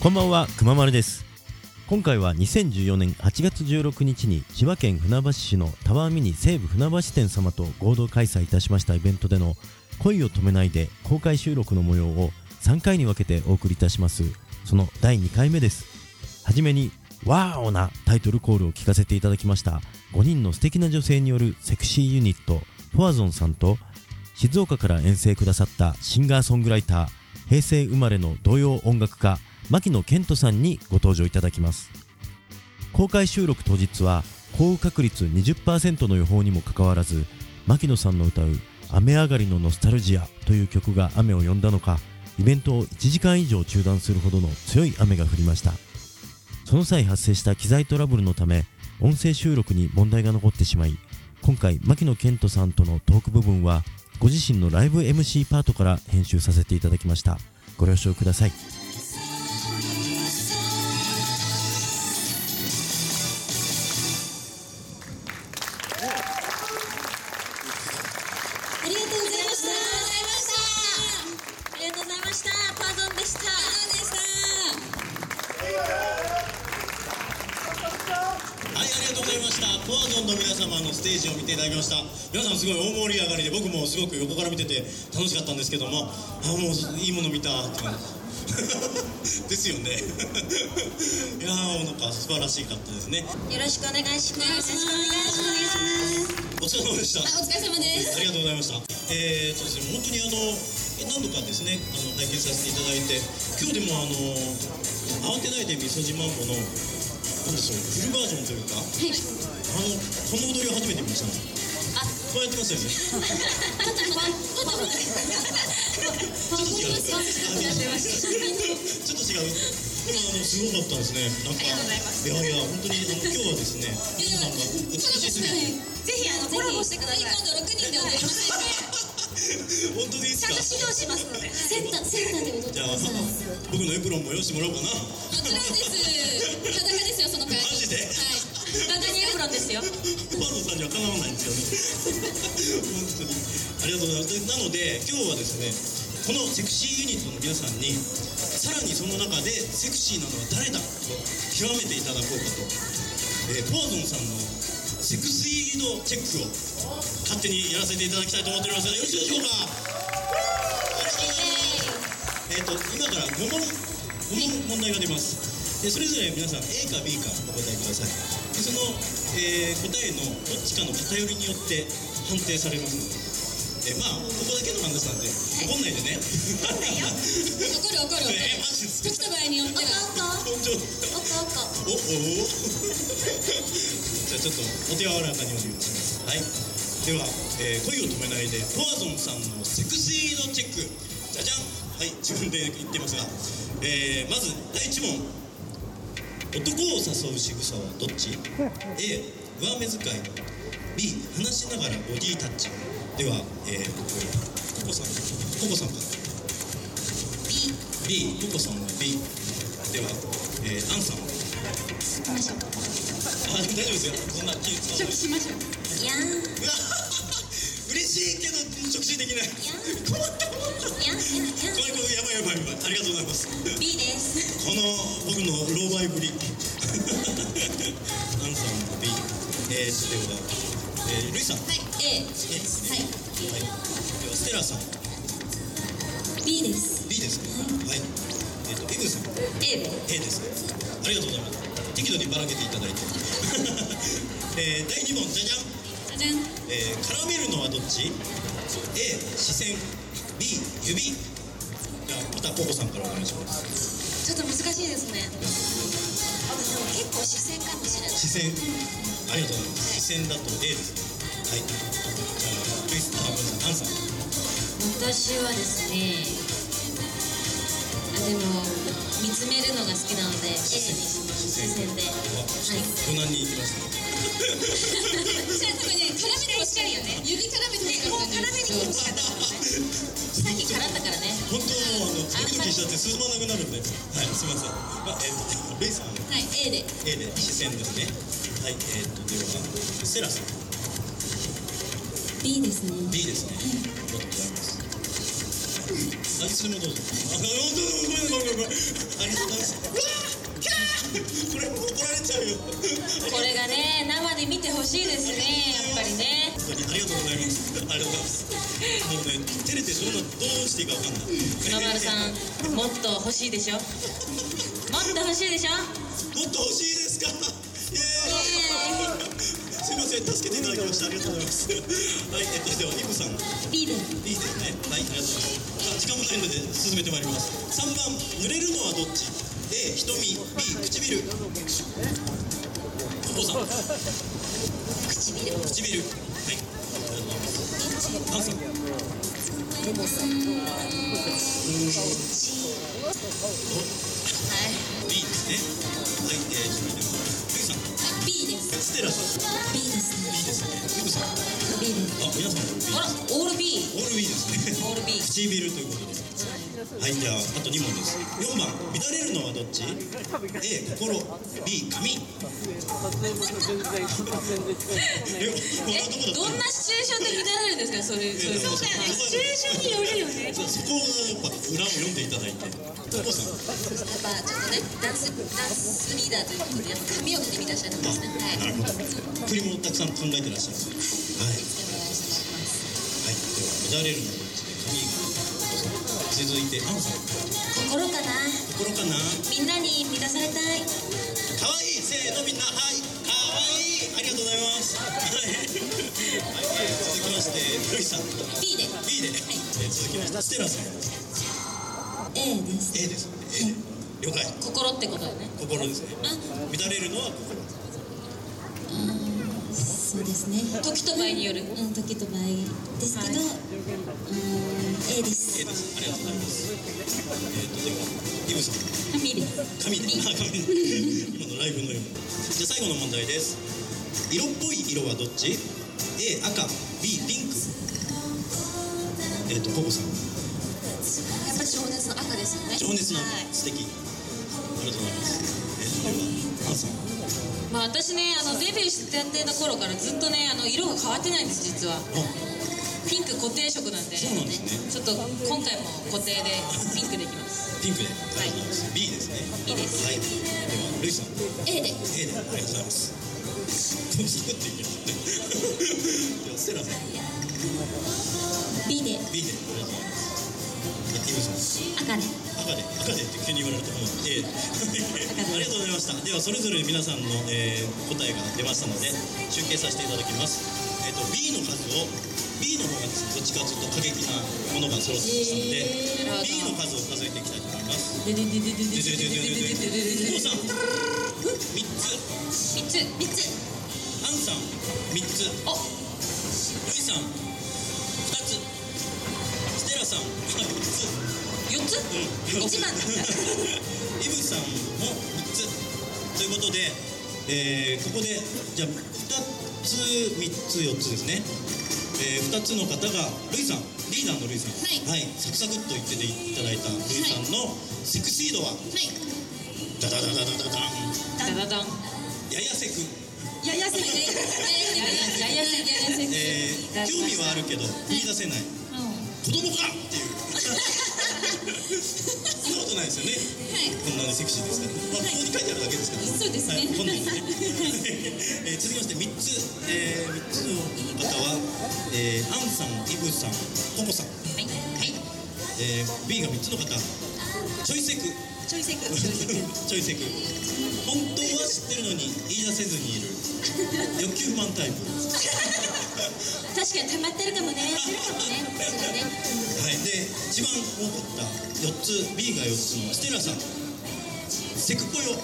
こんばんはくままるです。今回は2014年8月16日に千葉県船橋市のタワーミニ西武船橋店様と合同開催いたしましたイベントでの恋を止めないで公開収録の模様を3回に分けてお送りいたします。その第2回目です。はじめにワーオなタイトルコールを聞かせていただきました。5人の素敵な女性によるセクシーユニットポアゾンさんと静岡から遠征くださったシンガーソングライター平成生まれの童謡音楽家牧野健人さんにご登場いただきます。公開収録当日は降雨確率20%の予報にもかかわらず牧野さんの歌う「雨上がりのノスタルジア」という曲が雨を呼んだのかイベントを1時間以上中断するほどの強い雨が降りました。その際発生した機材トラブルのため音声収録に問題が残ってしまい今回牧野健人さんとのトーク部分はご自身のライブ MC パートから編集させていただきました。ご了承ください。はい、ありがとうございました。ポワゾンの皆様のステージを見ていただきました。皆さんすごい大盛り上がりで、僕もすごく横から見てて楽しかったんですけども、あ、もういいもの見たって感じ。ですよね。いやー、なんか素晴らしかったですね。よろしくお願いします。よろしくお願いします。お疲れ様でした。お疲れ様です。ありがとうございました。えー、そうですね、本当にあの、何度かですね、あの、拝見させていただいて、今日でもあの、慌てないでみそじまんぼの、なんでしょう、フルバージョンというか、あの、この踊りを初めて見ました。あこうやってますよね。パン、ちょっと待って。パン、ちょっと違う。ちょっと違う。でもあのすごかったですね。なんかありがとうございますいやいや本当にあの今日はですね、皆さんが美しすぎて、ぜひあのコラボしてください。今度六人で踊りませんか。本当にいいですか？ちゃんと。指導しますので。センター、センターで踊ってください。も僕のエプロンも用意してもらおうかな。ちろんです。よね。本当にありがとうございます。でなので今日はですね、このセクシーユニットの皆さんにさらにその中でセクシーなのは誰だと極めていただこうかと、えー、ポワゾンさんのセクシー度チェックを勝手にやらせていただきたいと思っておりますがよろしいでしょうか？えっ、と今から5問5問問題が出ます。でそれぞれ皆さん A か B かお答えください。でその、えー答えのどっちかの偏りによって判定されますので。えまあここだけの話なんで怒んないでね。怒る怒る怒る。えーマジですか？時と場合によっては。本当。おっとおっと。おおお じゃあちょっとお手柔らかにお願いしますはいでは、えー恋を止めないでポワゾンさんのセクシー度チェックじゃじゃんはい自分で言ってますが、えーまず第1問男を誘う仕草はどっち？A 上目遣い。B 話しながらボディタッチ。では、えー、ココさん。ココさんから。B。B ココさんは B では、えー、アンさんは？しましょう。あ大丈夫ですよ。そんな気使わない。食しましょ しいけど直視できない。った困ったこれこれやばいやばいやばい。ありがとうございます。ー。B です。この僕の老媒ぶりアンさんの B えー、では、えー、ルイさん。はい。A。ですね。はい。はい、ではステラさん。B です。B ですね。はい。えっ、とイブさん。A。A です。ねありがとうございます。適度にばらけていただいて。えー、第2問じゃじゃん。えー、絡めるのはどっち？A 視線。B 指。じゃあまたココさんからお願いします。ちょっと難しいですね。でも結構視線かもしれない。視線。ありがとうございます。視線だと A です。ねはい。じゃあルイスあごめんなさいアンさん。私はですね。あでも見つめるのが好きなので A にします。視線で。は無難にいきましたねじゃあ多分ね絡めてほしいよね。指絡めてほしかった。絡めてほしかったさっき絡んだからね。本当もうあのドキドキしちゃって進まなくなるんではいすみません、まあえー、とルイさんはい A で。A で視線ですねはいえー、とではセラさん B ですね。B ですねありがとうございますあいつでもどうぞあごめんごめんごめんありがとうございますこれがね生で見てほしいですねやっぱりね。本当にありがとうございます。ありがとうございます。もうね照れてそんなどうしていいかわかんない野丸さんもっと欲しいでしょもっと欲しいでしょもっと欲しいです。かイエーイす。いません助けていただきましたありがとうございます。はいえっとではイブさん B でいいです。ね。はい、ありがとうございます。さあ時間もないので進めてまいります。三番、濡れるのはどっち ?A、瞳、B、唇。お父さん、唇唇。はい。ありがとうございます。ハンさん、は B ですね。はい、えー、続いて、ルイさん、い B ですステラさん、B です B ですね。さん、あ、皆さんあらオール B オール B ですね。オール B 唇ということで。はい、じゃあ、あと2問です。4番、乱れるのはどっち ?A、心、B、髪。え、どんなシチュエーションで乱れるんですかそれそれそうだよねシチュエーションによるよねそそこをやっぱ裏を読んでいただいて、トコさん、やっぱちょっとねダンスダンスリーダーということでやっぱ髪を切ってみたいと思いますねはいなるほど。振りもたくさん考えてらっしゃる。はい。はい。では、乱れるのどっちで髪続いて、アンさん、心かな？心かな？みんなに満たされたいかわいいせーのみんな、はい。かわいいありがとうございます。はい。はい、えー続きまして、ルイさん、B で B で、えー続きまして、ステラさん、A です A ですね。A で。了解。心ってことだね心ですね。あ乱れるのは心。ですね時と場合によるうん時と場合ですけど、うん A で A すです。ありがとうございます。えっ、と、では、イブさん。髪です紙で、あ、紙で。今のライブのように。じゃあ最後の問題です。色っぽい色はどっち ?A 赤、B ピンク。えっ、と、ココさん。やっぱり情熱の赤ですよね情熱の赤、はい素敵。ありがとうございます。えっ、と、では、ハンさん。まあ私ねあのデビューしたての頃からずっとねあの色が変わってないんです実はあ、ピンク固定色なんでそうなんですねちょっと今回も固定でピンクでいきますピンクで。ありがとうござい。B ですね。B ですはい。では、ルイさん。A で A で、ありがとうございます。この作っていきますね。では、ステラさん。B で B で、ありがとうございます。じゃあ、イブさん。赤で。赤で。赤でって急に言われると思うので、ありがとうございました。ではそれぞれ皆さんの、えー答えが出ましたので集計させていただきます、えー、と B の数を B の方がどっちかというと過激なものが揃ってましたので、えー B の数を数えていきたいと思います。でででででででででででででででさん3つ三つ三つアンさん3つおルイさん2つうん一番だイブさんも3つ。ということで、えーここでじゃあ2つ3つ4つですね、え2つの方がルイさん。リーダーのルイさん。はい。サクサクっと言ってていただいたルイさんのセクシー度は？はい。ダダダダダダダン。ダダダン。ややセク、ややせややせややせややせえー興味はあるけど言い出せない。子供かっていう そんなことないですよね。こんなにセクシーですから、まあ、ここに書いてあるだけですからそうですね。はい、本人。ね えー続きまして3つ、えー、3つの方は、えー、アンさん、イブさん、ココさん、はい。はい。えー、B が3つの方。ちょいセク。ちょいせくちょいせくちょいセク。本当は知ってるのに言い出せずにいる欲求不満タイプ。確かに溜まってるかもね。やってるかもねそれねはい、で一番多かった4つ B が4つのステラさん。セクポヨ。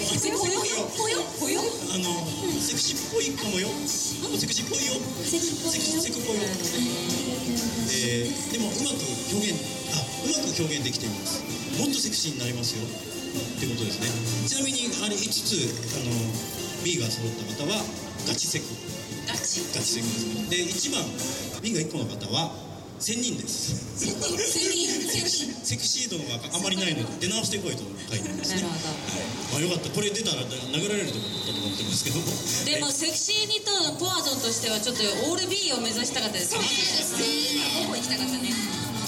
セクぽよぽよぽよあのセクシーっぽいかもよセクシーっぽいよ。セクセクポヨえーでもうまく表現あうまく表現できています。もっとセクシーになりますよ。ってことですね。ちなみにあれ5つあの B が揃った方はガチセクガチ。ガチセクですね。で1番 B が1個の方は1000人です。千人。千人セクシー度があまりないので出直してこいと書いてありますね。なるほど。まあよかった。これ出たら殴られると思ったと思ってますけども。でもセクシーニットのポワゾンとしてはちょっとオール B を目指したかったですね。ほぼ行きたかったね。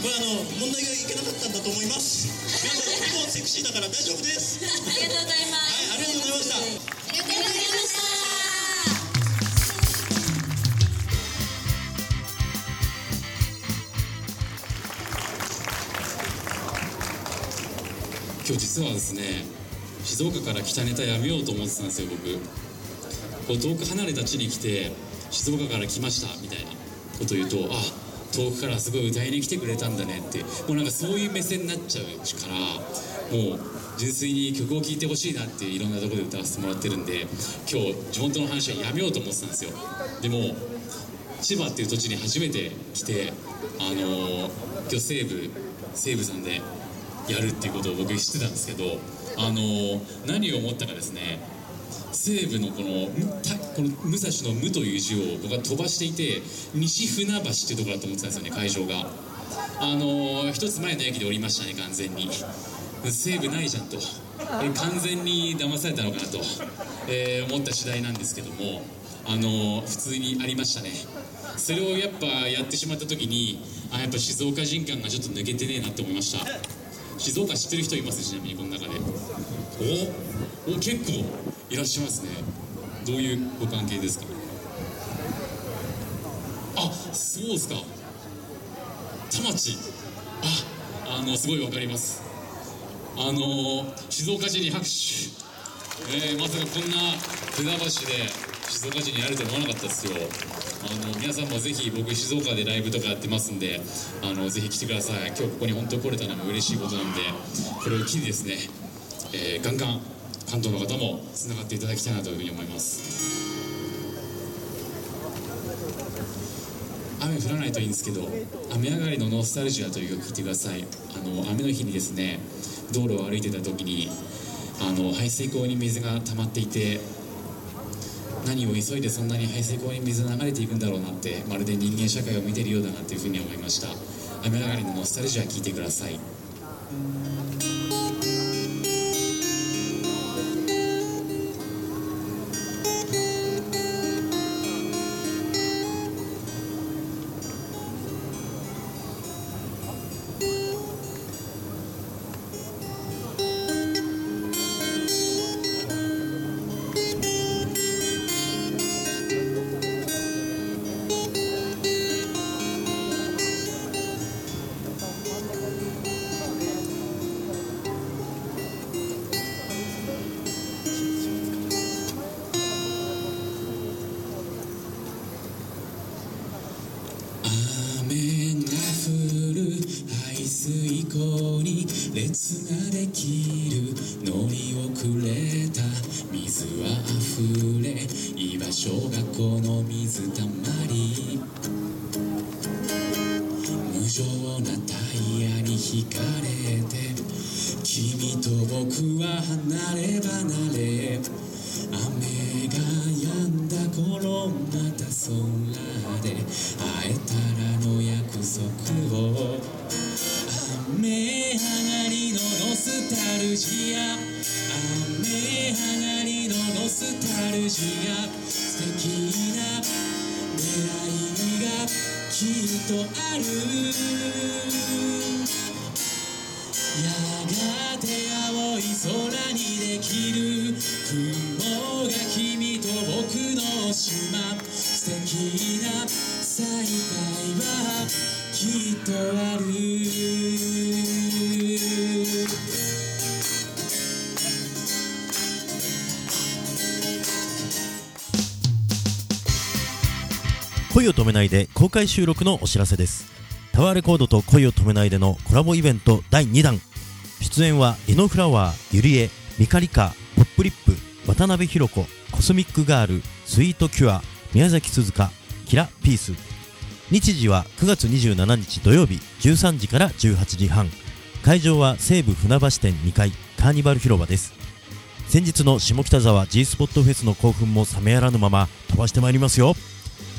これあの問題がいけなかったんだと思います。皆さん僕もセクシーだから大丈夫です。ありがとうございます。はいありがとうございました。ありがとうございました今日実はですね静岡から来たネタやめようと思ってたんですよ僕。こう遠く離れた地に来て静岡から来ましたみたいなこと言うとあ遠くからすごい歌いに来てくれたんだねって。もうなんかそういう目線になっちゃうからもう純粋に曲を聴いてほしいなっていろんなとこで歌わせてもらってるんで今日地元の話はやめようと思ってたんですよ。でも千葉っていう土地に初めて来てあのー今日西武西武さんでやるっていうことを僕知ってたんですけどあの何を思ったかですね西武のこのこの武蔵の「武」という字を僕は飛ばしていて西船橋っていうところだと思ってたんですよね会場が。あの一つ前の駅で降りましたね完全に。西武ないじゃんと。完全に騙されたのかなと、えー思った次第なんですけどもあの普通にありましたね。それをやっぱやってしまった時にあやっぱ静岡人感がちょっと抜けてねえなって思いました。静岡知ってる人います？ちなみにこの中で。おお結構いらっしゃいますね。どういうご関係ですか？あそうですか。田町。ああのすごいわかります。あの静岡市に拍手。えーまさかこんな船橋で静岡市にあると思わなかったですよ。あの皆さんもぜひ僕静岡でライブとかやってますんであのぜひ来てください。今日ここに本当に来れたのも嬉しいことなんでこれを機にですね、えーガンガン関東の方もつながっていただきたいなというふうに思います。雨降らないといいんですけど「雨上がりのノスタルジア」という曲聴いてください。あの雨の日にですね道路を歩いてた時にあの排水溝に水が溜まっていて何を急いでそんなに排水溝に水流れていくんだろうなってまるで人間社会を見てるようだなっていうふうに思いました。雨上がりのノスタルジア聞いてください。水溝に列ができる乗り遅れた水は溢れ居場所がこの水たまり。無情なタイヤに引かれて君と僕は離れ離れ。雨が止んだ頃また空で会えたらの約束。ルジア雨上がりのノスタルジア。素敵な。出会いがきっとある。やがて青い空にできる。雲が君と僕の島。素敵な。再会はきっとある。恋を止めないで公開収録のお知らせです。タワーレコードと恋を止めないでのコラボイベント第2弾。出演はイノフラワーゆりえミカリカポップリップ渡辺裕子コスミックガールスイートキュア宮崎鈴鹿キラピース。日時は9月27日土曜日13時から18時半。会場は西武船橋店2階カーニバル広場です。先日の下北沢 G スポットフェスの興奮も冷めやらぬまま飛ばしてまいりますよ。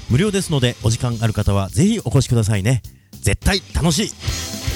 無料ですのでお時間ある方はぜひお越しくださいね。絶対楽しい。